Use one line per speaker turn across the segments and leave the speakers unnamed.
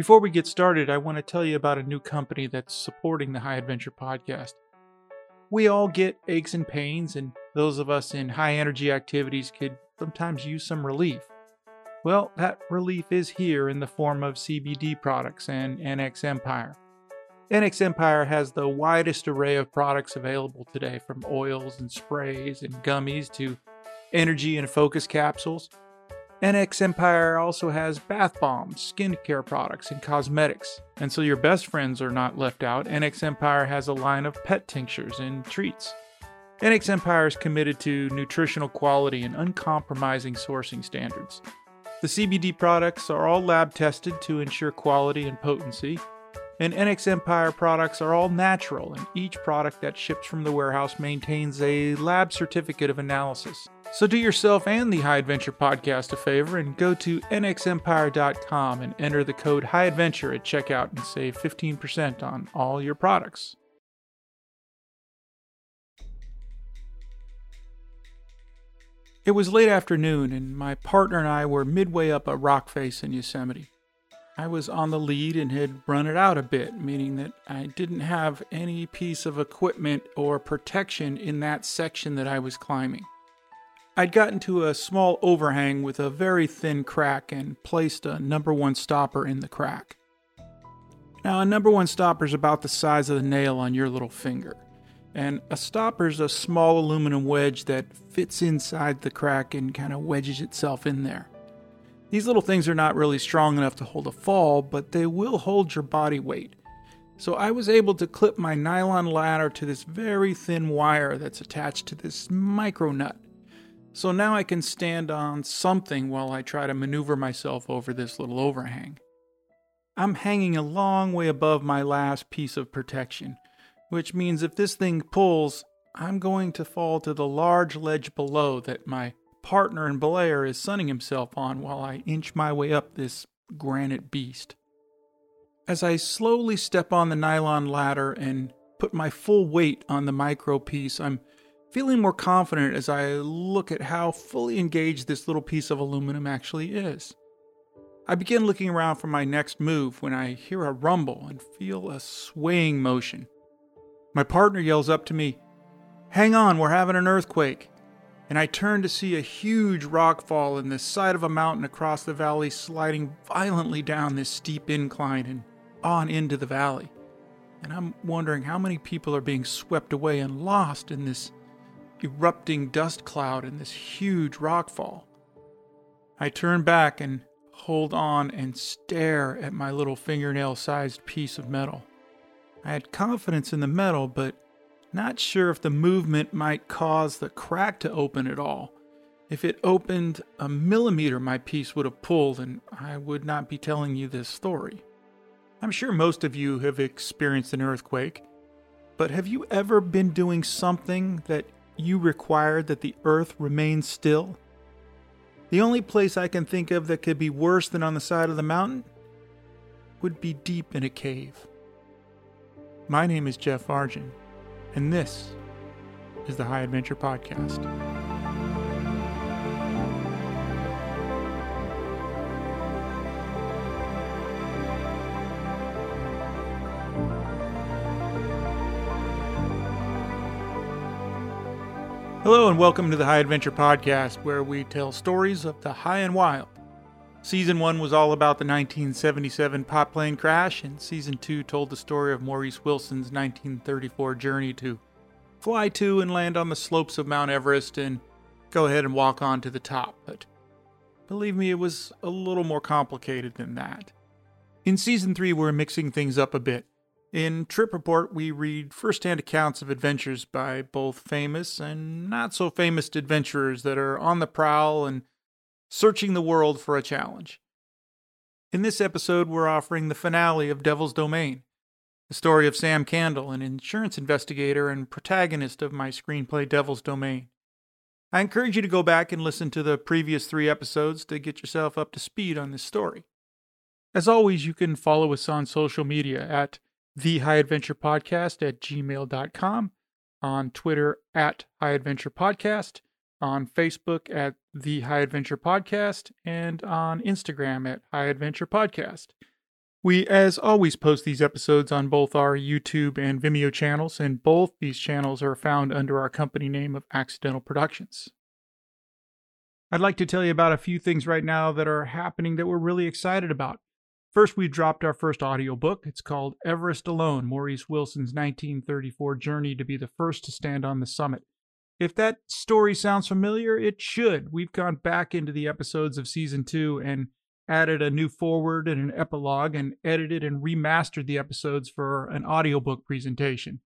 Before we get started, I want to tell you about a new company that's supporting the High Adventure podcast. We all get aches and pains, and those of us in high energy activities could sometimes use some relief. Well, that relief is here in the form of CBD products and NX Empire. NX Empire has the widest array of products available today, from oils and sprays and gummies to energy and focus capsules. NX Empire also has bath bombs, skincare products, and cosmetics. And so your best friends are not left out. NX Empire has a line of pet tinctures and treats. NX Empire is committed to nutritional quality and uncompromising sourcing standards. The CBD products are all lab tested to ensure quality and potency. And NX Empire products are all natural, and each product that ships from the warehouse maintains a lab certificate of analysis. So do yourself and the High Adventure podcast a favor and go to nxempire.com and enter the code High Adventure at checkout and save 15% on all your products. It was late afternoon, and my partner and I were midway up a rock face in Yosemite. I was on the lead and had run it out a bit, meaning that I didn't have any piece of equipment or protection in that section that I was climbing. I'd gotten to a small overhang with a very thin crack and placed a number one stopper in the crack. Now, a number one stopper is about the size of the nail on your little finger, and a stopper is a small aluminum wedge that fits inside the crack and kind of wedges itself in there. These little things are not really strong enough to hold a fall, but they will hold your body weight. So I was able to clip my nylon ladder to this very thin wire that's attached to this micro nut. So now I can stand on something while I try to maneuver myself over this little overhang. I'm hanging a long way above my last piece of protection, which means if this thing pulls, I'm going to fall to the large ledge below that my partner in belayer is sunning himself on while I inch my way up this granite beast. As I slowly step on the nylon ladder and put my full weight on the micro piece, I'm feeling more confident as I look at how fully engaged this little piece of aluminum actually is. I begin looking around for my next move when I hear a rumble and feel a swaying motion. My partner yells up to me, Hang on, we're having an earthquake. And I turn to see a huge rock fall in the side of a mountain across the valley, sliding violently down this steep incline and on into the valley. And I'm wondering how many people are being swept away and lost in this erupting dust cloud in this huge rockfall. I turn back and hold on and stare at my little fingernail sized piece of metal. I had confidence in the metal, but not sure if the movement might cause the crack to open at all. If it opened a millimeter, my piece would have pulled, and I would not be telling you this story. I'm sure most of you have experienced an earthquake, but have you ever been doing something that you require that the earth remain still? The only place I can think of that could be worse than on the side of the mountain would be deep in a cave. My name is Jeff Argin, and this is the High Adventure Podcast. Hello, and welcome to the High Adventure Podcast, where we tell stories of the high and wild. Season 1 was all about the 1977 pot plane crash, and Season 2 told the story of Maurice Wilson's 1934 journey to fly to and land on the slopes of Mount Everest and go ahead and walk on to the top. But believe me, it was a little more complicated than that. In Season 3, we're mixing things up a bit. In Trip Report, we read firsthand accounts of adventures by both famous and not so famous adventurers that are on the prowl and searching the world for a challenge. In this episode, we're offering the finale of Devil's Domain, the story of Sam Candle, an insurance investigator and protagonist of my screenplay Devil's Domain. I encourage you to go back and listen to the previous three episodes to get yourself up to speed on this story. As always, you can follow us on social media at the High Adventure Podcast at gmail.com, on Twitter at High Adventure Podcast, on Facebook at The High Adventure Podcast, and on Instagram at High Adventure Podcast. We, as always, post these episodes on both our YouTube and Vimeo channels, and both these channels are found under our company name of Accidental Productions. I'd like to tell you about a few things right now that are happening that we're really excited about. First, we dropped our first audiobook. It's called Everest Alone Maurice Wilson's 1934 Journey to be the First to Stand on the Summit. If that story sounds familiar, it should. We've gone back into the episodes of season two and added a new foreword and an epilogue and edited and remastered the episodes for an audiobook presentation.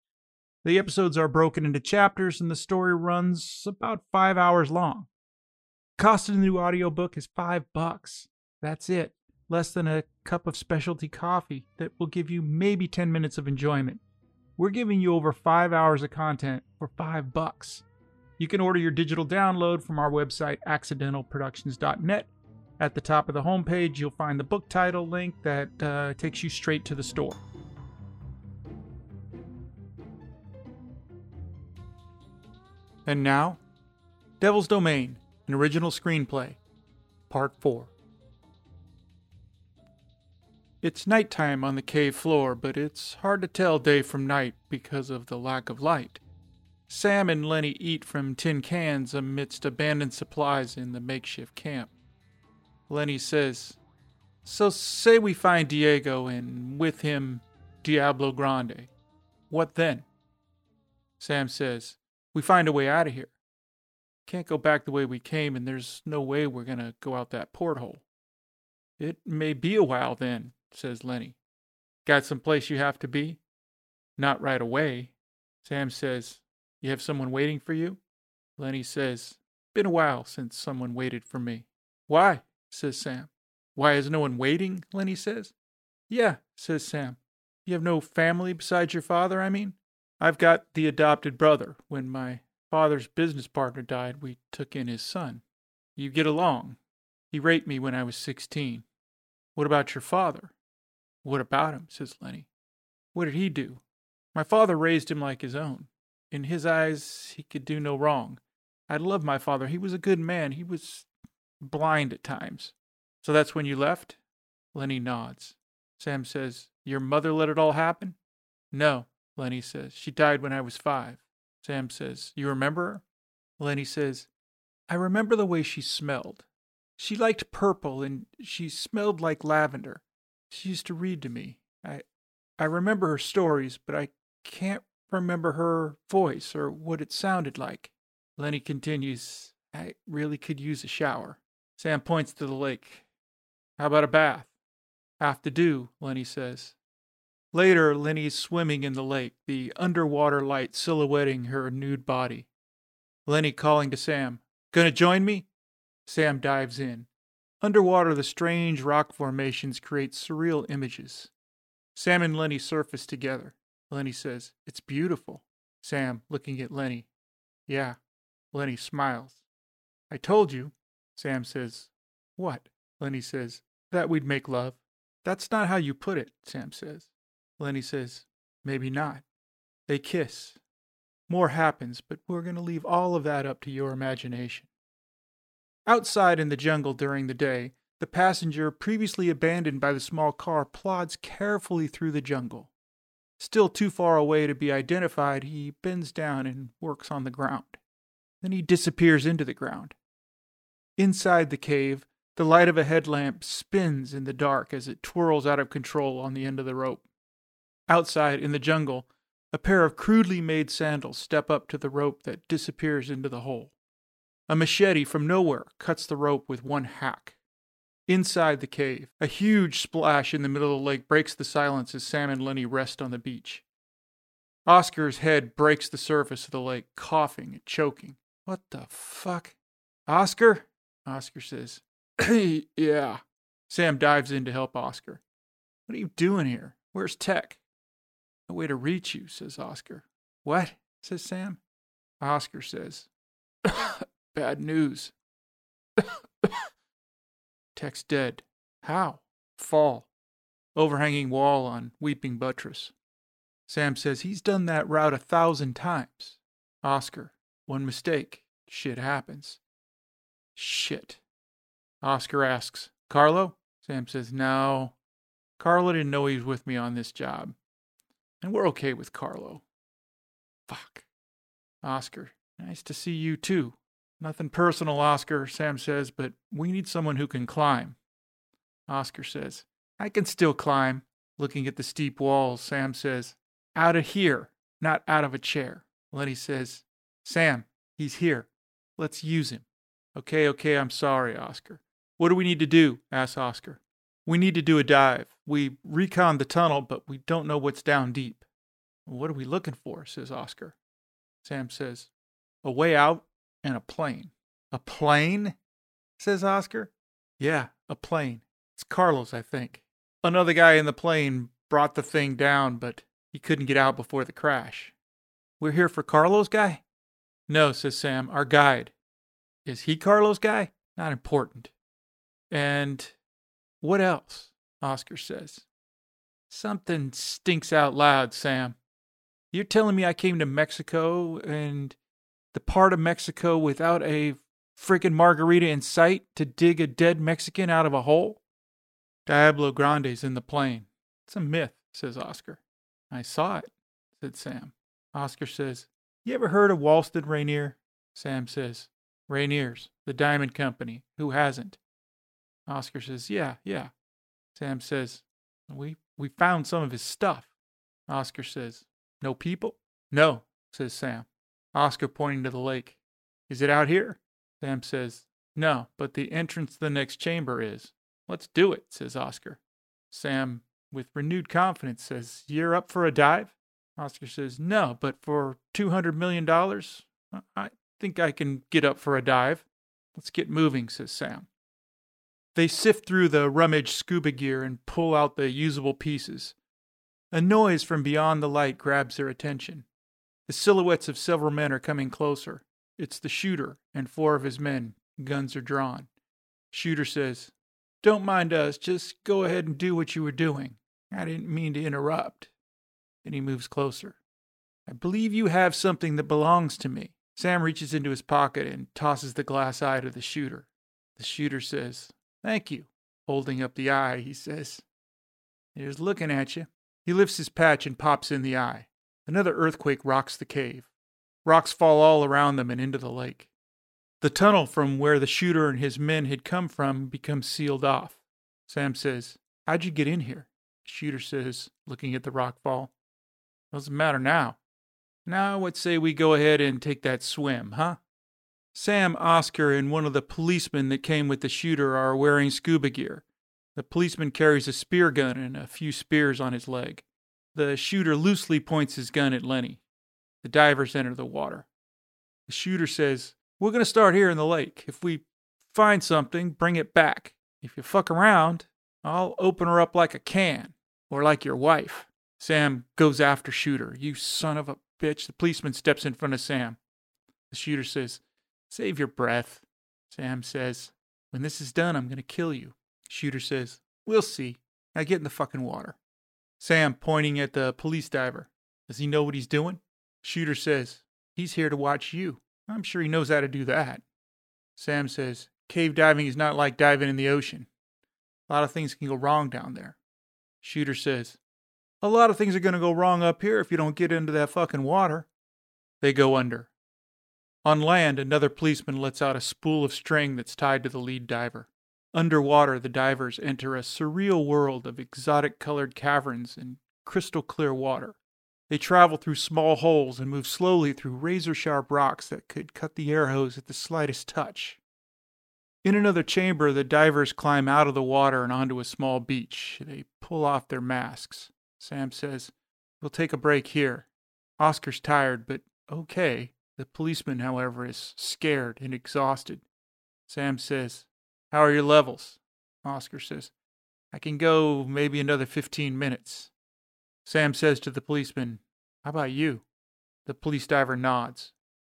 The episodes are broken into chapters and the story runs about five hours long. Cost of the new audiobook is five bucks. That's it. Less than a cup of specialty coffee that will give you maybe 10 minutes of enjoyment. We're giving you over five hours of content for five bucks. You can order your digital download from our website, accidentalproductions.net. At the top of the homepage, you'll find the book title link that uh, takes you straight to the store. And now, Devil's Domain, an original screenplay, Part 4. It's nighttime on the cave floor, but it's hard to tell day from night because of the lack of light. Sam and Lenny eat from tin cans amidst abandoned supplies in the makeshift camp. Lenny says, So say we find Diego and with him Diablo Grande. What then? Sam says, We find a way out of here. Can't go back the way we came, and there's no way we're going to go out that porthole. It may be a while then, says Lenny. Got some place you have to be? Not right away. Sam says, You have someone waiting for you? Lenny says, Been a while since someone waited for me. Why? says Sam. Why is no one waiting? Lenny says. Yeah, says Sam. You have no family besides your father, I mean? I've got the adopted brother. When my father's business partner died, we took in his son. You get along. He raped me when I was 16. What about your father? What about him? says Lenny. What did he do? My father raised him like his own. In his eyes, he could do no wrong. I loved my father. He was a good man. He was blind at times. So that's when you left? Lenny nods. Sam says, Your mother let it all happen? No, Lenny says. She died when I was five. Sam says, You remember her? Lenny says, I remember the way she smelled. She liked purple and she smelled like lavender. She used to read to me. I I remember her stories, but I can't remember her voice or what it sounded like. Lenny continues, I really could use a shower. Sam points to the lake. How about a bath? Have to do, Lenny says. Later, Lenny's swimming in the lake, the underwater light silhouetting her nude body. Lenny calling to Sam, Gonna join me? Sam dives in. Underwater, the strange rock formations create surreal images. Sam and Lenny surface together. Lenny says, It's beautiful. Sam, looking at Lenny, Yeah. Lenny smiles. I told you. Sam says, What? Lenny says, That we'd make love. That's not how you put it, Sam says. Lenny says, Maybe not. They kiss. More happens, but we're going to leave all of that up to your imagination. Outside in the jungle during the day, the passenger previously abandoned by the small car plods carefully through the jungle. Still too far away to be identified, he bends down and works on the ground. Then he disappears into the ground. Inside the cave, the light of a headlamp spins in the dark as it twirls out of control on the end of the rope. Outside, in the jungle, a pair of crudely made sandals step up to the rope that disappears into the hole. A machete from nowhere cuts the rope with one hack. Inside the cave, a huge splash in the middle of the lake breaks the silence as Sam and Lenny rest on the beach. Oscar's head breaks the surface of the lake, coughing and choking. What the fuck? Oscar? Oscar says, Yeah. Sam dives in to help Oscar. What are you doing here? Where's Tech? No way to reach you, says Oscar. What? says Sam. Oscar says, Bad news. Tech's dead. How? Fall. Overhanging wall on Weeping Buttress. Sam says he's done that route a thousand times. Oscar, one mistake. Shit happens. Shit. Oscar asks, Carlo? Sam says, No. Carlo didn't know he was with me on this job. And we're okay with Carlo. Fuck. Oscar, nice to see you too. Nothing personal, Oscar, Sam says, but we need someone who can climb. Oscar says, I can still climb. Looking at the steep walls, Sam says, Out of here, not out of a chair. Lenny says, Sam, he's here. Let's use him. Okay, okay, I'm sorry, Oscar. What do we need to do? asks Oscar. We need to do a dive. We recon the tunnel, but we don't know what's down deep. What are we looking for? says Oscar. Sam says, A way out and a plane. A plane? says Oscar. Yeah, a plane. It's Carlos, I think. Another guy in the plane brought the thing down, but he couldn't get out before the crash. We're here for Carlos guy? No, says Sam, our guide. Is he Carlos guy? Not important. And what else? Oscar says. Something stinks out loud, Sam. You're telling me I came to Mexico and the part of Mexico without a frickin' margarita in sight to dig a dead Mexican out of a hole? Diablo Grande's in the plane. It's a myth, says Oscar. I saw it, said Sam. Oscar says, You ever heard of Walston Rainier? Sam says, Rainier's, the diamond company. Who hasn't? Oscar says, Yeah, yeah. Sam says, We we found some of his stuff. Oscar says, No people? No, says Sam. Oscar pointing to the lake. Is it out here? Sam says, No, but the entrance to the next chamber is. Let's do it, says Oscar. Sam, with renewed confidence, says, You're up for a dive? Oscar says, No, but for $200 million, I think I can get up for a dive. Let's get moving, says Sam. They sift through the rummage scuba gear and pull out the usable pieces. A noise from beyond the light grabs their attention. The silhouettes of several men are coming closer. It's the shooter and four of his men. Guns are drawn. Shooter says, Don't mind us, just go ahead and do what you were doing. I didn't mean to interrupt. Then he moves closer. I believe you have something that belongs to me. Sam reaches into his pocket and tosses the glass eye to the shooter. The shooter says, Thank you. Holding up the eye, he says, Here's looking at you. He lifts his patch and pops in the eye. Another earthquake rocks the cave. Rocks fall all around them and into the lake. The tunnel from where the shooter and his men had come from becomes sealed off. Sam says, How'd you get in here? Shooter says, looking at the rock fall. Doesn't matter now. Now, what say we go ahead and take that swim, huh? Sam, Oscar, and one of the policemen that came with the shooter are wearing scuba gear. The policeman carries a spear gun and a few spears on his leg. The shooter loosely points his gun at Lenny. The divers enter the water. The shooter says, We're going to start here in the lake. If we find something, bring it back. If you fuck around, I'll open her up like a can, or like your wife. Sam goes after Shooter. You son of a bitch. The policeman steps in front of Sam. The shooter says, Save your breath. Sam says, When this is done, I'm going to kill you. Shooter says, We'll see. Now get in the fucking water. Sam pointing at the police diver. Does he know what he's doing? Shooter says, He's here to watch you. I'm sure he knows how to do that. Sam says, Cave diving is not like diving in the ocean. A lot of things can go wrong down there. Shooter says, A lot of things are going to go wrong up here if you don't get into that fucking water. They go under. On land, another policeman lets out a spool of string that's tied to the lead diver. Underwater, the divers enter a surreal world of exotic colored caverns and crystal clear water. They travel through small holes and move slowly through razor sharp rocks that could cut the air hose at the slightest touch. In another chamber, the divers climb out of the water and onto a small beach. They pull off their masks. Sam says, We'll take a break here. Oscar's tired, but okay. The policeman, however, is scared and exhausted. Sam says, How are your levels? Oscar says, I can go maybe another 15 minutes. Sam says to the policeman, How about you? The police diver nods.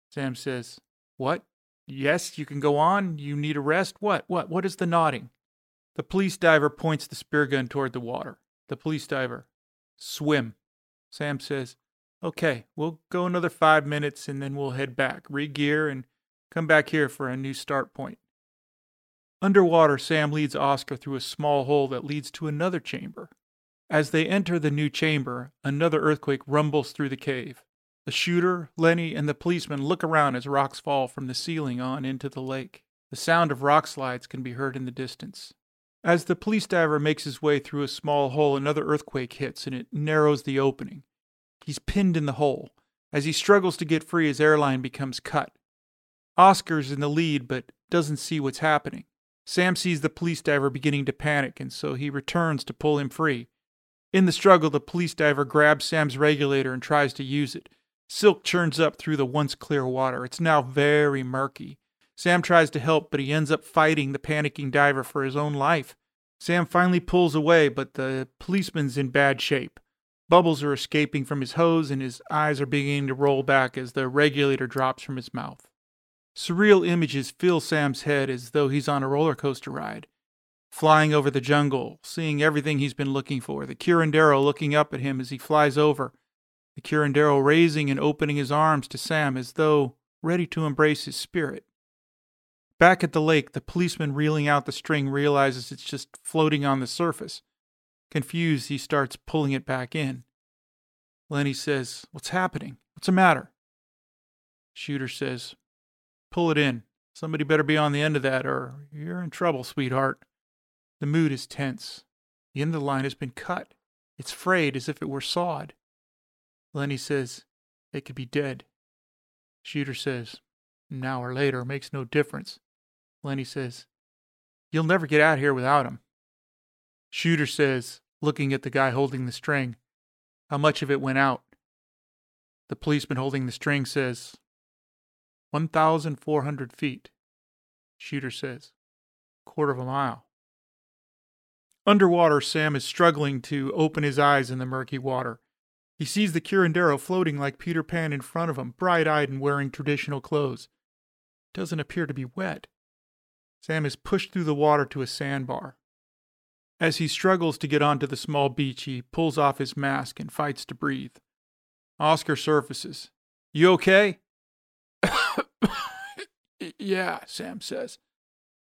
Sam says, What? Yes, you can go on. You need a rest. What? What? What is the nodding? The police diver points the spear gun toward the water. The police diver, Swim. Sam says, Okay, we'll go another five minutes and then we'll head back, re-gear, and come back here for a new start point. Underwater, Sam leads Oscar through a small hole that leads to another chamber. As they enter the new chamber, another earthquake rumbles through the cave. The shooter, Lenny, and the policeman look around as rocks fall from the ceiling on into the lake. The sound of rock slides can be heard in the distance. As the police diver makes his way through a small hole, another earthquake hits and it narrows the opening. He's pinned in the hole. As he struggles to get free, his airline becomes cut. Oscar's in the lead but doesn't see what's happening. Sam sees the police diver beginning to panic, and so he returns to pull him free. In the struggle, the police diver grabs Sam's regulator and tries to use it. Silk churns up through the once clear water. It's now very murky. Sam tries to help, but he ends up fighting the panicking diver for his own life. Sam finally pulls away, but the policeman's in bad shape. Bubbles are escaping from his hose, and his eyes are beginning to roll back as the regulator drops from his mouth. Surreal images fill Sam's head as though he's on a roller coaster ride. Flying over the jungle, seeing everything he's been looking for, the Curandero looking up at him as he flies over, the Curandero raising and opening his arms to Sam as though ready to embrace his spirit. Back at the lake, the policeman reeling out the string realizes it's just floating on the surface. Confused, he starts pulling it back in. Lenny says, What's happening? What's the matter? Shooter says, Pull it in. Somebody better be on the end of that, or you're in trouble, sweetheart. The mood is tense. The end of the line has been cut. It's frayed as if it were sawed. Lenny says, It could be dead. Shooter says, An hour later makes no difference. Lenny says, You'll never get out here without him. Shooter says, looking at the guy holding the string, How much of it went out? The policeman holding the string says, 1,400 feet. Shooter says, Quarter of a mile. Underwater, Sam is struggling to open his eyes in the murky water. He sees the Curandero floating like Peter Pan in front of him, bright eyed and wearing traditional clothes. It doesn't appear to be wet. Sam is pushed through the water to a sandbar. As he struggles to get onto the small beach, he pulls off his mask and fights to breathe. Oscar surfaces. You okay? Yeah, Sam says.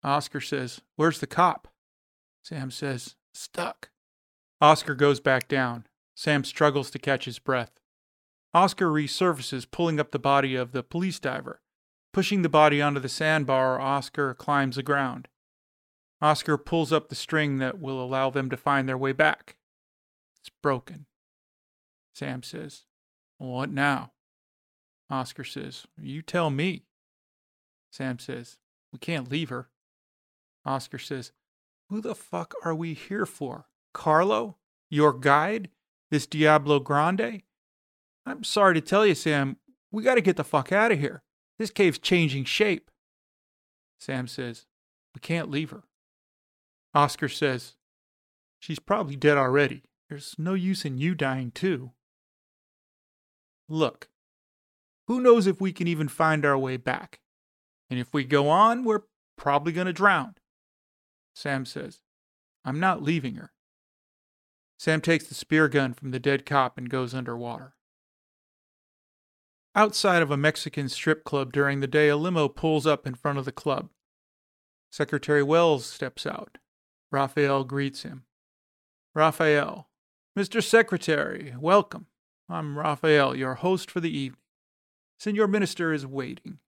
Oscar says, Where's the cop? Sam says, Stuck. Oscar goes back down. Sam struggles to catch his breath. Oscar resurfaces, pulling up the body of the police diver. Pushing the body onto the sandbar, Oscar climbs the ground. Oscar pulls up the string that will allow them to find their way back. It's broken. Sam says, What now? Oscar says, You tell me. Sam says, We can't leave her. Oscar says, Who the fuck are we here for? Carlo? Your guide? This Diablo Grande? I'm sorry to tell you, Sam, we gotta get the fuck out of here. This cave's changing shape. Sam says, We can't leave her. Oscar says, She's probably dead already. There's no use in you dying, too. Look, who knows if we can even find our way back? And if we go on, we're probably going to drown. Sam says, I'm not leaving her. Sam takes the spear gun from the dead cop and goes underwater. Outside of a Mexican strip club during the day, a limo pulls up in front of the club. Secretary Wells steps out. Raphael greets him. Raphael, Mr. Secretary, welcome. I'm Raphael, your host for the evening. Senor Minister is waiting.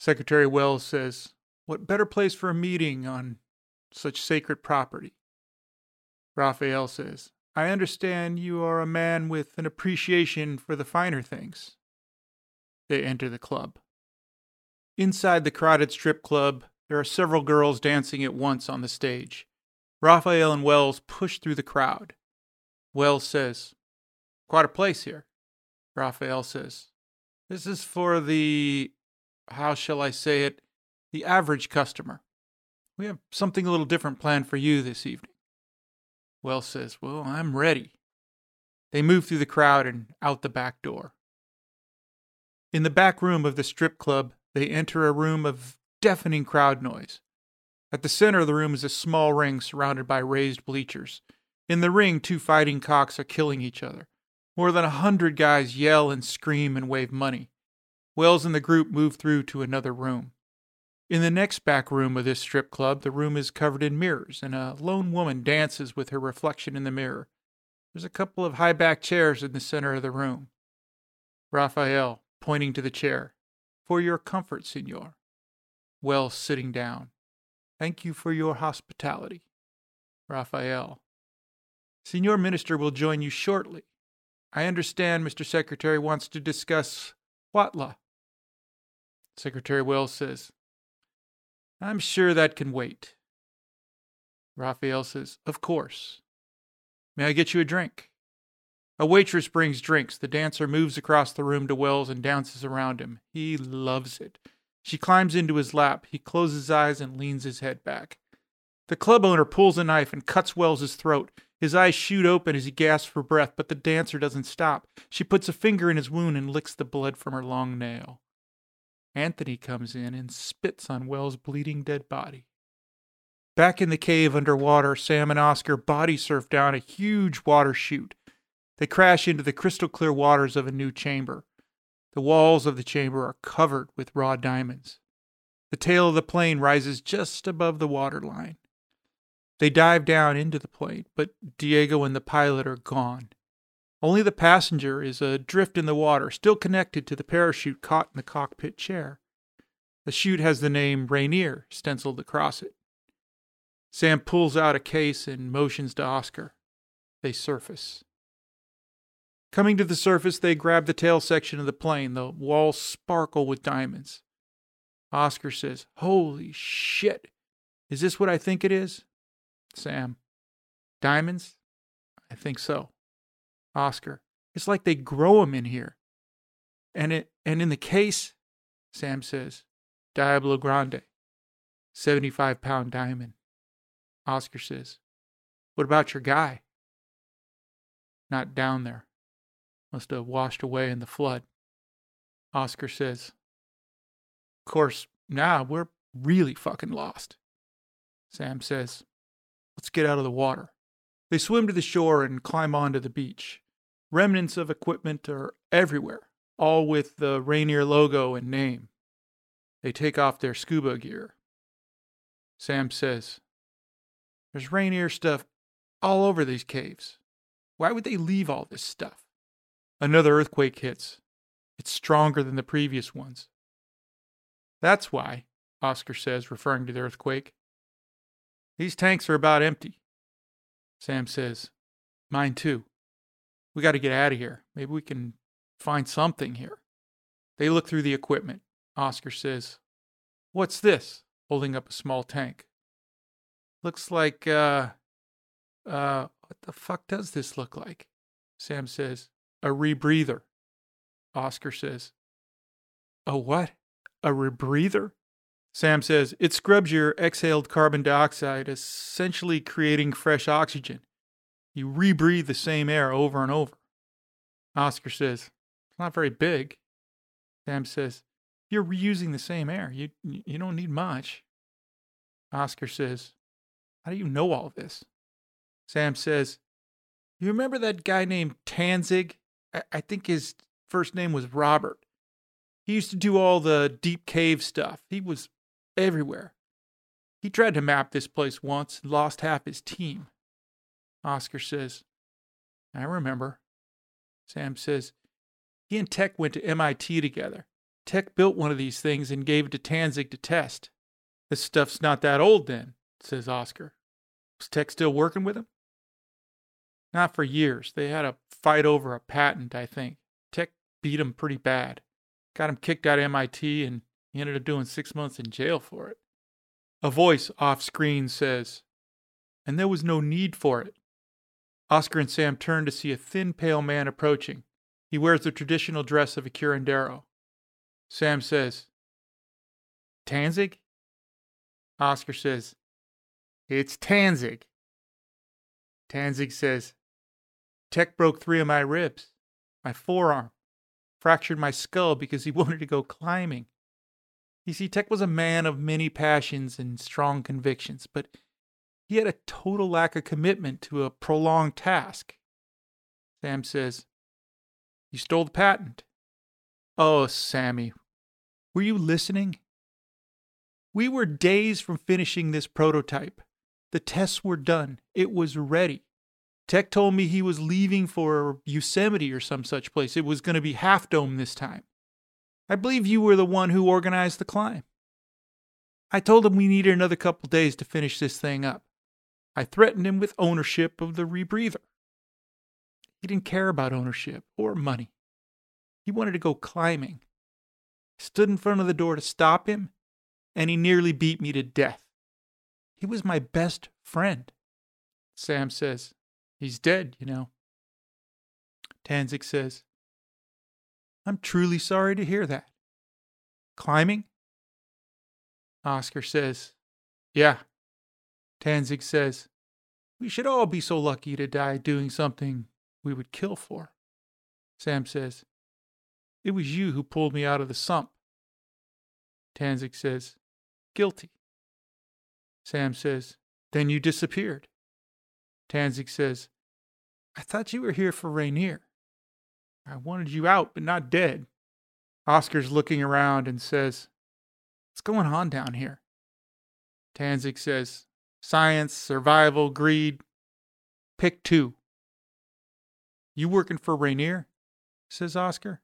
Secretary Wells says, What better place for a meeting on such sacred property? Raphael says, I understand you are a man with an appreciation for the finer things. They enter the club. Inside the crowded strip club, there are several girls dancing at once on the stage. Raphael and Wells push through the crowd. Wells says, Quite a place here. Raphael says, This is for the, how shall I say it, the average customer. We have something a little different planned for you this evening. Wells says, Well, I'm ready. They move through the crowd and out the back door. In the back room of the strip club, they enter a room of deafening crowd noise. At the center of the room is a small ring surrounded by raised bleachers. In the ring, two fighting cocks are killing each other. More than a hundred guys yell and scream and wave money. Wells and the group move through to another room. In the next back room of this strip club, the room is covered in mirrors, and a lone woman dances with her reflection in the mirror. There's a couple of high back chairs in the center of the room. Raphael, pointing to the chair. For your comfort, senor. Wells sitting down. Thank you for your hospitality. Raphael. Senor Minister will join you shortly. I understand Mr. Secretary wants to discuss Huautla. Secretary Wells says, I'm sure that can wait. Raphael says, Of course. May I get you a drink? A waitress brings drinks. The dancer moves across the room to Wells and dances around him. He loves it. She climbs into his lap. He closes his eyes and leans his head back. The club owner pulls a knife and cuts Wells's throat. His eyes shoot open as he gasps for breath, but the dancer doesn't stop. She puts a finger in his wound and licks the blood from her long nail. Anthony comes in and spits on Wells' bleeding dead body. Back in the cave underwater, Sam and Oscar body surf down a huge water chute. They crash into the crystal clear waters of a new chamber. The walls of the chamber are covered with raw diamonds. The tail of the plane rises just above the waterline. They dive down into the plane, but Diego and the pilot are gone. Only the passenger is adrift in the water, still connected to the parachute caught in the cockpit chair. The chute has the name Rainier stenciled across it. Sam pulls out a case and motions to Oscar. They surface. Coming to the surface, they grab the tail section of the plane. The walls sparkle with diamonds. Oscar says, Holy shit! Is this what I think it is? Sam, diamonds? I think so. Oscar, it's like they grow 'em in here. And it and in the case, Sam says, Diablo Grande, 75 pound diamond. Oscar says, What about your guy? Not down there. Must have washed away in the flood. Oscar says, Of course, now we're really fucking lost. Sam says, Let's get out of the water. They swim to the shore and climb onto the beach. Remnants of equipment are everywhere, all with the Rainier logo and name. They take off their scuba gear. Sam says, There's Rainier stuff all over these caves. Why would they leave all this stuff? Another earthquake hits. It's stronger than the previous ones. That's why, Oscar says, referring to the earthquake. These tanks are about empty. Sam says, Mine too. We got to get out of here. Maybe we can find something here. They look through the equipment. Oscar says, What's this? Holding up a small tank. Looks like, uh, uh, what the fuck does this look like? Sam says, A rebreather. Oscar says, A what? A rebreather? Sam says, It scrubs your exhaled carbon dioxide, essentially creating fresh oxygen. You rebreathe the same air over and over. Oscar says, It's not very big. Sam says, You're reusing the same air. You, you don't need much. Oscar says, How do you know all this? Sam says, You remember that guy named Tanzig? I, I think his first name was Robert. He used to do all the deep cave stuff. He was everywhere. He tried to map this place once and lost half his team. Oscar says, I remember. Sam says, he and Tech went to MIT together. Tech built one of these things and gave it to Tanzig to test. This stuff's not that old then, says Oscar. Was Tech still working with him? Not for years. They had a fight over a patent, I think. Tech beat him pretty bad. Got him kicked out of MIT and he ended up doing six months in jail for it. A voice off screen says, And there was no need for it. Oscar and Sam turn to see a thin, pale man approaching. He wears the traditional dress of a curandero. Sam says, Tanzig? Oscar says, It's Tanzig. Tanzig says, Tech broke three of my ribs, my forearm, fractured my skull because he wanted to go climbing. You see, Tech was a man of many passions and strong convictions, but he had a total lack of commitment to a prolonged task. Sam says, You stole the patent. Oh, Sammy, were you listening? We were days from finishing this prototype. The tests were done. It was ready. Tech told me he was leaving for Yosemite or some such place. It was going to be Half Dome this time. I believe you were the one who organized the climb. I told him we needed another couple days to finish this thing up. I threatened him with ownership of the rebreather. He didn't care about ownership or money. He wanted to go climbing. I stood in front of the door to stop him, and he nearly beat me to death. He was my best friend. Sam says, He's dead, you know. Tanzik says, I'm truly sorry to hear that. Climbing? Oscar says, Yeah. Tanzik says, We should all be so lucky to die doing something we would kill for. Sam says, It was you who pulled me out of the sump. Tanzik says, Guilty. Sam says, Then you disappeared. Tanzik says, I thought you were here for Rainier. I wanted you out, but not dead. Oscar's looking around and says, What's going on down here? Tanzik says, Science, survival, greed. Pick two. You working for Rainier? says Oscar.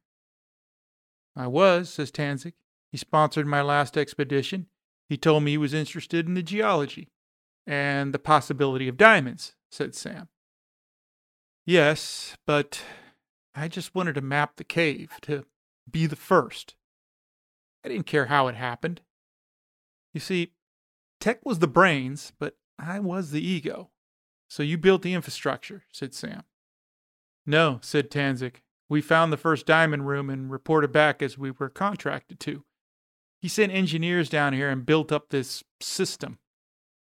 I was, says Tanzik. He sponsored my last expedition. He told me he was interested in the geology and the possibility of diamonds, said Sam. Yes, but I just wanted to map the cave, to be the first. I didn't care how it happened. You see, Tech was the brains, but I was the ego. So you built the infrastructure, said Sam. No, said Tanzik. We found the first diamond room and reported back as we were contracted to. He sent engineers down here and built up this system.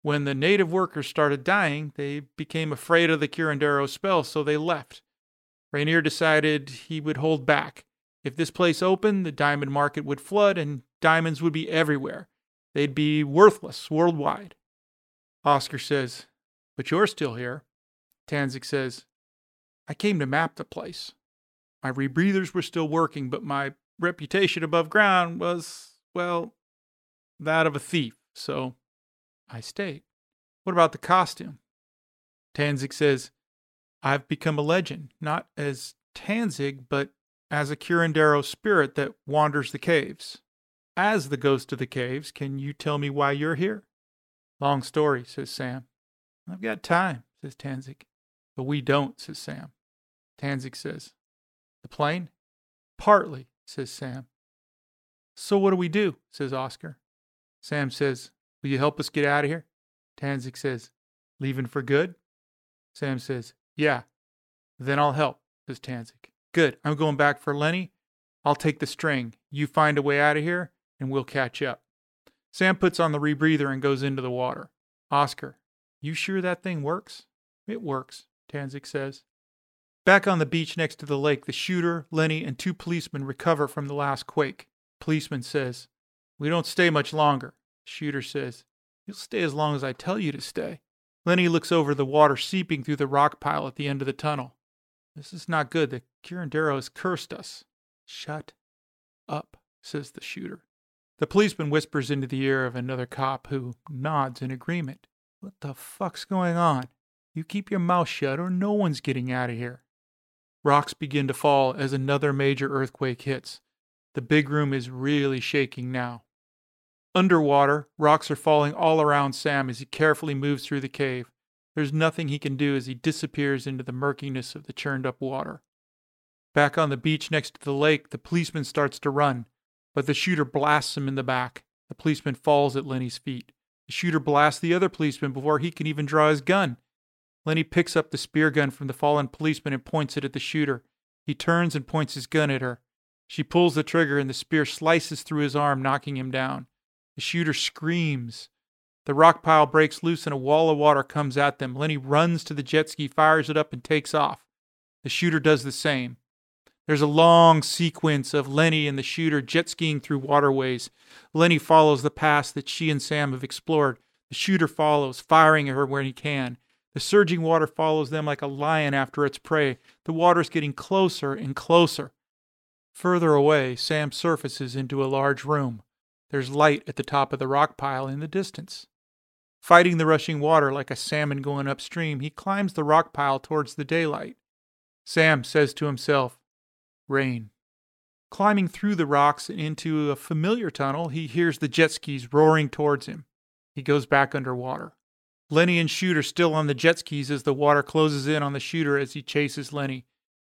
When the native workers started dying, they became afraid of the curandero spell, so they left. Rainier decided he would hold back. If this place opened, the diamond market would flood and diamonds would be everywhere. They'd be worthless worldwide. Oscar says, But you're still here. Tanzik says, I came to map the place. My rebreathers were still working, but my reputation above ground was, well, that of a thief, so I stayed. What about the costume? Tanzik says, I've become a legend, not as Tanzig, but as a curandero spirit that wanders the caves. As the ghost of the caves, can you tell me why you're here? Long story, says Sam. I've got time, says Tanzik. But we don't, says Sam. Tanzik says, The plane? Partly, says Sam. So what do we do? says Oscar. Sam says, Will you help us get out of here? Tanzik says, Leaving for good? Sam says, Yeah. Then I'll help, says Tanzik. Good. I'm going back for Lenny. I'll take the string. You find a way out of here, and we'll catch up. Sam puts on the rebreather and goes into the water. Oscar, you sure that thing works? It works, Tanzik says. Back on the beach next to the lake, the shooter, Lenny, and two policemen recover from the last quake. Policeman says, We don't stay much longer. Shooter says, You'll stay as long as I tell you to stay. Lenny looks over the water seeping through the rock pile at the end of the tunnel. This is not good. The curandero has cursed us. Shut up, says the shooter. The policeman whispers into the ear of another cop who nods in agreement. What the fuck's going on? You keep your mouth shut or no one's getting out of here. Rocks begin to fall as another major earthquake hits. The big room is really shaking now. Underwater, rocks are falling all around Sam as he carefully moves through the cave. There's nothing he can do as he disappears into the murkiness of the churned up water. Back on the beach next to the lake, the policeman starts to run, but the shooter blasts him in the back. The policeman falls at Lenny's feet. The shooter blasts the other policeman before he can even draw his gun. Lenny picks up the spear gun from the fallen policeman and points it at the shooter. He turns and points his gun at her. She pulls the trigger and the spear slices through his arm, knocking him down. The shooter screams. The rock pile breaks loose and a wall of water comes at them. Lenny runs to the jet ski, fires it up, and takes off. The shooter does the same. There's a long sequence of Lenny and the shooter jet skiing through waterways. Lenny follows the paths that she and Sam have explored. The shooter follows, firing at her where he can. The surging water follows them like a lion after its prey. The water's getting closer and closer. Further away, Sam surfaces into a large room. There's light at the top of the rock pile in the distance. Fighting the rushing water like a salmon going upstream, he climbs the rock pile towards the daylight. Sam says to himself, Rain. Climbing through the rocks into a familiar tunnel, he hears the jet skis roaring towards him. He goes back underwater. Lenny and Shoot are still on the jet skis as the water closes in on the shooter as he chases Lenny.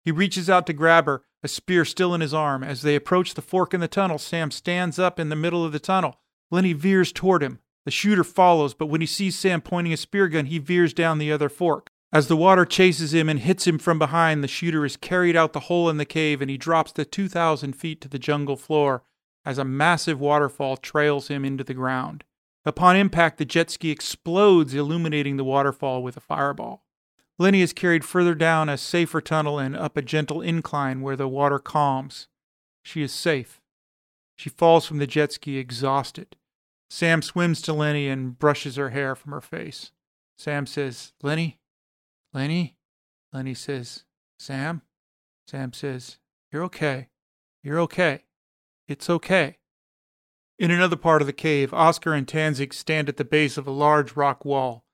He reaches out to grab her, a spear still in his arm. As they approach the fork in the tunnel, Sam stands up in the middle of the tunnel. Lenny veers toward him. The shooter follows, but when he sees Sam pointing a spear gun, he veers down the other fork. As the water chases him and hits him from behind, the shooter is carried out the hole in the cave and he drops the 2,000 feet to the jungle floor as a massive waterfall trails him into the ground. Upon impact, the jet ski explodes, illuminating the waterfall with a fireball. Lenny is carried further down a safer tunnel and up a gentle incline where the water calms. She is safe. She falls from the jet ski exhausted. Sam swims to Lenny and brushes her hair from her face. Sam says, Lenny, Lenny? Lenny says, Sam? Sam says, You're okay. You're okay. It's okay. In another part of the cave, Oscar and Tanzig stand at the base of a large rock wall.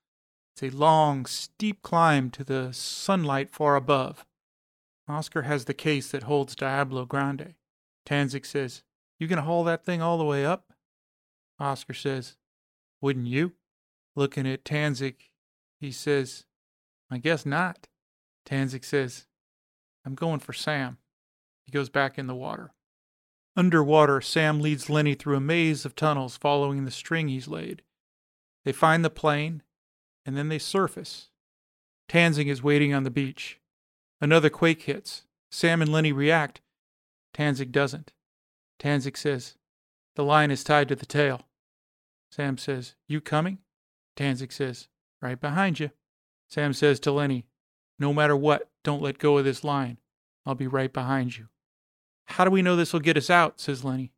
It's a long, steep climb to the sunlight far above. Oscar has the case that holds Diablo Grande. Tanzig says, You gonna haul that thing all the way up? Oscar says, Wouldn't you? Looking at Tanzig, he says, I guess not. Tanzig says, I'm going for Sam. He goes back in the water. Underwater, Sam leads Lenny through a maze of tunnels following the string he's laid. They find the plane, and then they surface. Tanzig is waiting on the beach. Another quake hits. Sam and Lenny react. Tanzig doesn't. Tanzig says, The line is tied to the tail. Sam says, You coming? Tanzig says, Right behind you. Sam says to Lenny, No matter what, don't let go of this line. I'll be right behind you. How do we know this will get us out? says Lenny.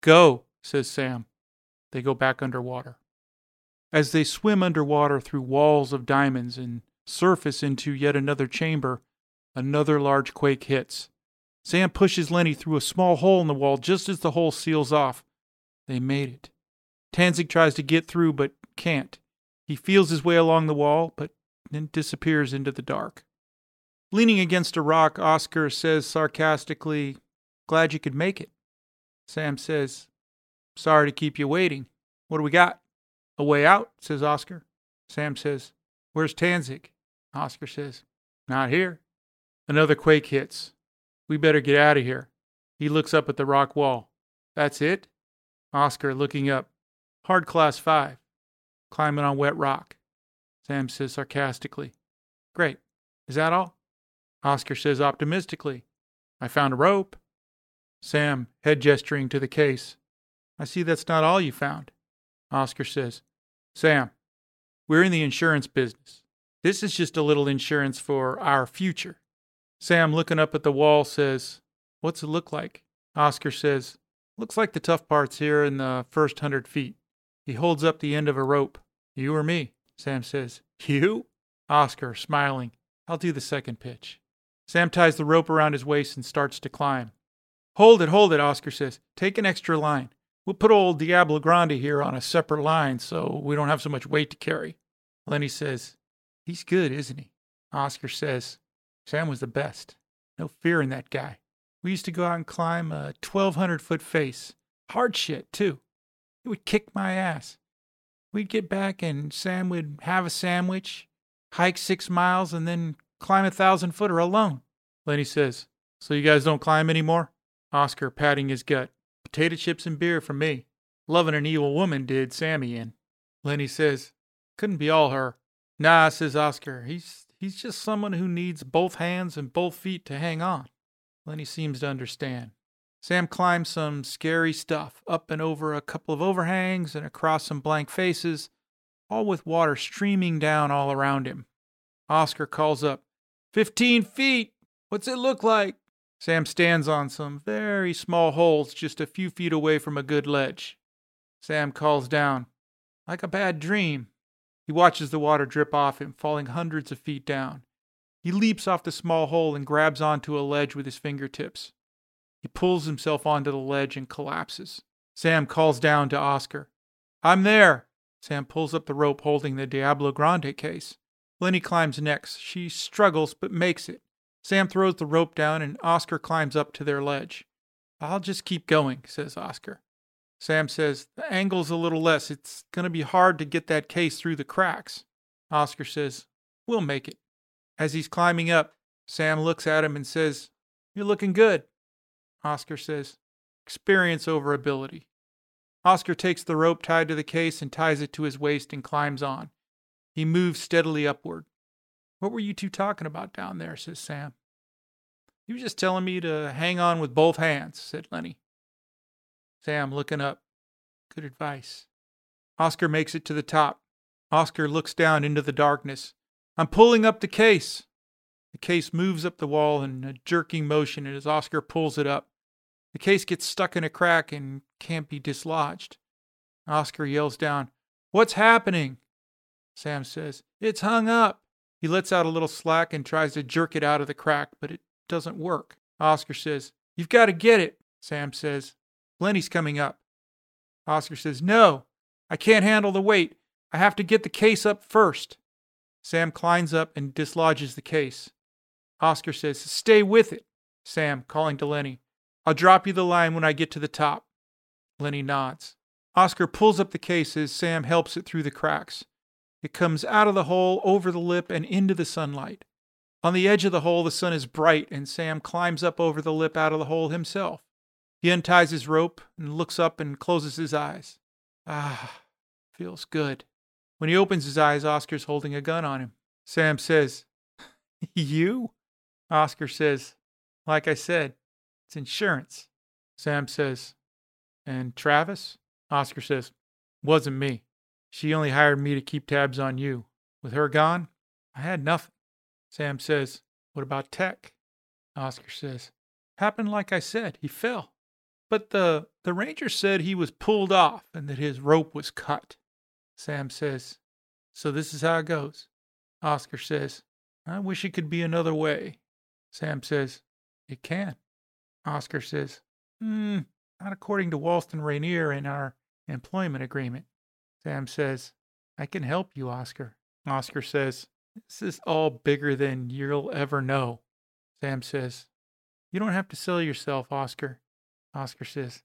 Go, says Sam. They go back underwater. As they swim underwater through walls of diamonds and surface into yet another chamber, another large quake hits. Sam pushes Lenny through a small hole in the wall just as the hole seals off. They made it. Tanzig tries to get through but can't. He feels his way along the wall, but then disappears into the dark. Leaning against a rock, Oscar says sarcastically, Glad you could make it. Sam says, Sorry to keep you waiting. What do we got? A way out, says Oscar. Sam says, Where's Tanzig? Oscar says, Not here. Another quake hits. We better get out of here. He looks up at the rock wall. That's it? Oscar looking up. Hard class five. Climbing on wet rock. Sam says sarcastically. Great. Is that all? Oscar says optimistically. I found a rope. Sam, head gesturing to the case. I see that's not all you found. Oscar says, Sam, we're in the insurance business. This is just a little insurance for our future. Sam, looking up at the wall, says, What's it look like? Oscar says, Looks like the tough part's here in the first hundred feet. He holds up the end of a rope. You or me? Sam says, You? Oscar, smiling, I'll do the second pitch. Sam ties the rope around his waist and starts to climb. Hold it, hold it, Oscar says. Take an extra line. We'll put old Diablo Grande here on a separate line so we don't have so much weight to carry. Lenny says, He's good, isn't he? Oscar says, Sam was the best. No fear in that guy. We used to go out and climb a 1,200 foot face. Hard shit, too. He would kick my ass. We'd get back and Sam would have a sandwich, hike six miles, and then climb a thousand footer alone. Lenny says, So you guys don't climb anymore? Oscar patting his gut. Potato chips and beer for me. Loving an evil woman did Sammy in. Lenny says, Couldn't be all her. Nah, says Oscar. He's he's just someone who needs both hands and both feet to hang on. Lenny seems to understand. Sam climbs some scary stuff, up and over a couple of overhangs and across some blank faces, all with water streaming down all around him. Oscar calls up, Fifteen feet! What's it look like? Sam stands on some very small holes just a few feet away from a good ledge. Sam calls down, Like a bad dream. He watches the water drip off him, falling hundreds of feet down. He leaps off the small hole and grabs onto a ledge with his fingertips. He pulls himself onto the ledge and collapses. Sam calls down to Oscar. I'm there. Sam pulls up the rope holding the Diablo Grande case. Lenny climbs next. She struggles but makes it. Sam throws the rope down and Oscar climbs up to their ledge. I'll just keep going, says Oscar. Sam says, The angle's a little less. It's going to be hard to get that case through the cracks. Oscar says, We'll make it. As he's climbing up, Sam looks at him and says, You're looking good. Oscar says, Experience over ability. Oscar takes the rope tied to the case and ties it to his waist and climbs on. He moves steadily upward. What were you two talking about down there? says Sam. He was just telling me to hang on with both hands, said Lenny. Sam, looking up. Good advice. Oscar makes it to the top. Oscar looks down into the darkness. I'm pulling up the case. The case moves up the wall in a jerking motion as Oscar pulls it up. The case gets stuck in a crack and can't be dislodged. Oscar yells down, What's happening? Sam says, It's hung up. He lets out a little slack and tries to jerk it out of the crack, but it doesn't work. Oscar says, You've got to get it. Sam says, Lenny's coming up. Oscar says, No, I can't handle the weight. I have to get the case up first. Sam climbs up and dislodges the case. Oscar says, Stay with it. Sam, calling to Lenny, I'll drop you the line when I get to the top. Lenny nods. Oscar pulls up the case as Sam helps it through the cracks. It comes out of the hole, over the lip, and into the sunlight. On the edge of the hole, the sun is bright, and Sam climbs up over the lip out of the hole himself. He unties his rope and looks up and closes his eyes. Ah, feels good. When he opens his eyes, Oscar's holding a gun on him. Sam says, You? Oscar says, Like I said, it's insurance. Sam says, And Travis? Oscar says, Wasn't me. She only hired me to keep tabs on you. With her gone, I had nothing. Sam says, What about Tech? Oscar says, Happened like I said. He fell. But the, the ranger said he was pulled off and that his rope was cut. Sam says, So this is how it goes. Oscar says, I wish it could be another way. Sam says, It can. Oscar says, Hmm, not according to Walston Rainier in our employment agreement. Sam says, I can help you, Oscar. Oscar says, This is all bigger than you'll ever know. Sam says, You don't have to sell yourself, Oscar. Oscar says,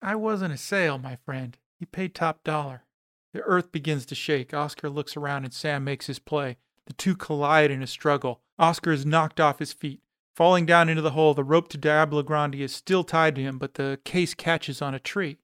I wasn't a sale, my friend. You paid top dollar. The earth begins to shake. Oscar looks around and Sam makes his play. The two collide in a struggle. Oscar is knocked off his feet. Falling down into the hole, the rope to Diablo Grande is still tied to him, but the case catches on a tree.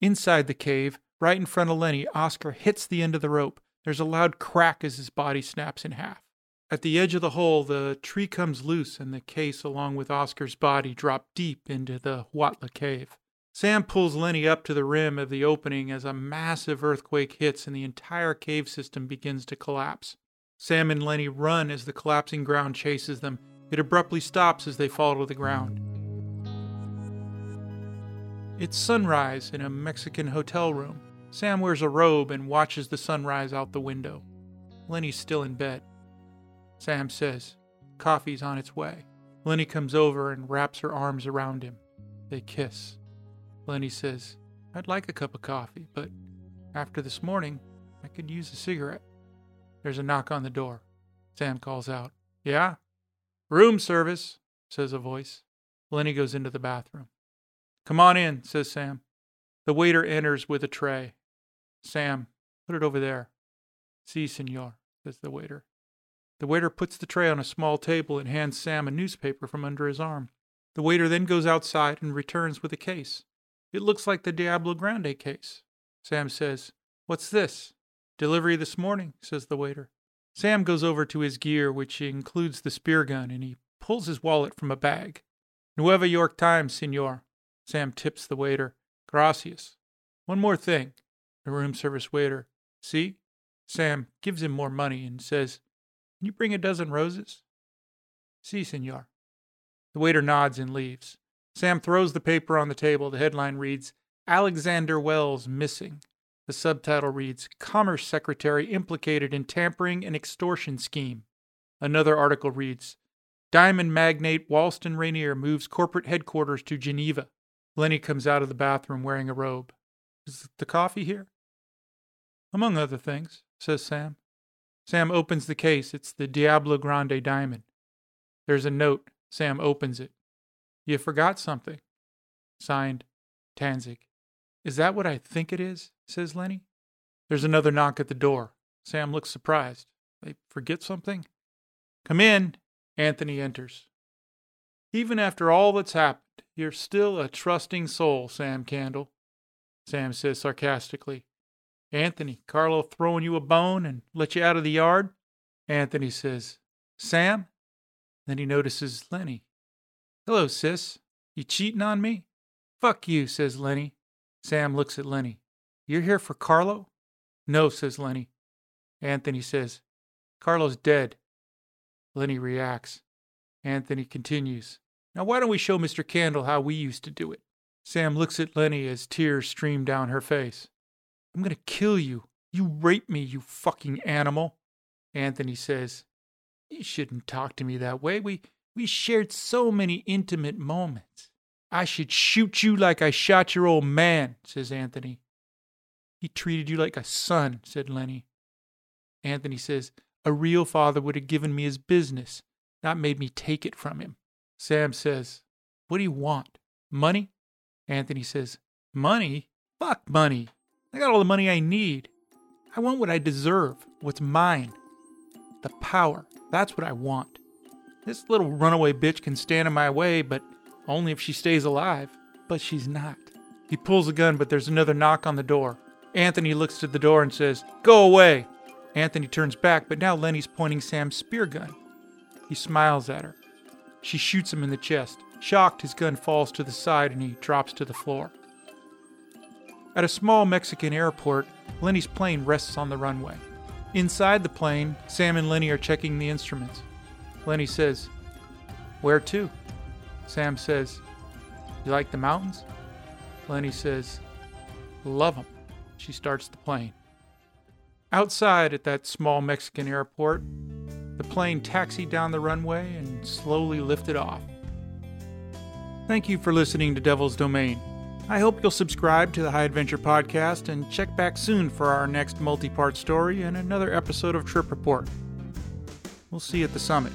Inside the cave, right in front of Lenny, Oscar hits the end of the rope. There's a loud crack as his body snaps in half. At the edge of the hole, the tree comes loose and the case, along with Oscar's body, drop deep into the Huautla cave. Sam pulls Lenny up to the rim of the opening as a massive earthquake hits and the entire cave system begins to collapse. Sam and Lenny run as the collapsing ground chases them. It abruptly stops as they fall to the ground. It's sunrise in a Mexican hotel room. Sam wears a robe and watches the sunrise out the window. Lenny's still in bed. Sam says, Coffee's on its way. Lenny comes over and wraps her arms around him. They kiss. Lenny says, I'd like a cup of coffee, but after this morning, I could use a cigarette. There's a knock on the door. Sam calls out, Yeah? Room service, says a voice. Lenny goes into the bathroom. Come on in, says Sam. The waiter enters with a tray. Sam, put it over there. Si, senor, says the waiter. The waiter puts the tray on a small table and hands Sam a newspaper from under his arm. The waiter then goes outside and returns with a case. It looks like the Diablo Grande case. Sam says, What's this? Delivery this morning, says the waiter. Sam goes over to his gear, which includes the spear gun, and he pulls his wallet from a bag. Nueva York Times, senor. Sam tips the waiter. Gracias. One more thing. The room service waiter. See? Sam gives him more money and says, Can you bring a dozen roses? Si, senor. The waiter nods and leaves. Sam throws the paper on the table. The headline reads, Alexander Wells missing. The subtitle reads, Commerce Secretary implicated in tampering and extortion scheme. Another article reads, Diamond magnate Walston Rainier moves corporate headquarters to Geneva. Lenny comes out of the bathroom wearing a robe. Is the coffee here? Among other things, says Sam. Sam opens the case. It's the Diablo Grande diamond. There's a note. Sam opens it. You forgot something. Signed, Tanzig. Is that what I think it is? says Lenny. There's another knock at the door. Sam looks surprised. They forget something? Come in. Anthony enters. Even after all that's happened, you're still a trusting soul, Sam Candle. Sam says sarcastically. Anthony, Carlo throwing you a bone and let you out of the yard? Anthony says, Sam? Then he notices Lenny. Hello, sis. You cheating on me? Fuck you, says Lenny. Sam looks at Lenny. You're here for Carlo? No, says Lenny. Anthony says, Carlo's dead. Lenny reacts. Anthony continues. Now, why don't we show Mr. Candle how we used to do it? Sam looks at Lenny as tears stream down her face. I'm going to kill you. You rape me, you fucking animal. Anthony says, You shouldn't talk to me that way. We, we shared so many intimate moments. I should shoot you like I shot your old man, says Anthony. He treated you like a son, said Lenny. Anthony says, A real father would have given me his business, not made me take it from him. Sam says, What do you want? Money? Anthony says, Money? Fuck money. I got all the money I need. I want what I deserve, what's mine. The power. That's what I want. This little runaway bitch can stand in my way, but only if she stays alive. But she's not. He pulls a gun, but there's another knock on the door. Anthony looks to the door and says, Go away. Anthony turns back, but now Lenny's pointing Sam's spear gun. He smiles at her. She shoots him in the chest. Shocked, his gun falls to the side and he drops to the floor. At a small Mexican airport, Lenny's plane rests on the runway. Inside the plane, Sam and Lenny are checking the instruments. Lenny says, Where to? Sam says, You like the mountains? Lenny says, Love 'em. She starts the plane. Outside at that small Mexican airport, the plane taxied down the runway and slowly lifted off. Thank you for listening to Devil's Domain. I hope you'll subscribe to the High Adventure Podcast and check back soon for our next multi part story and another episode of Trip Report. We'll see you at the summit.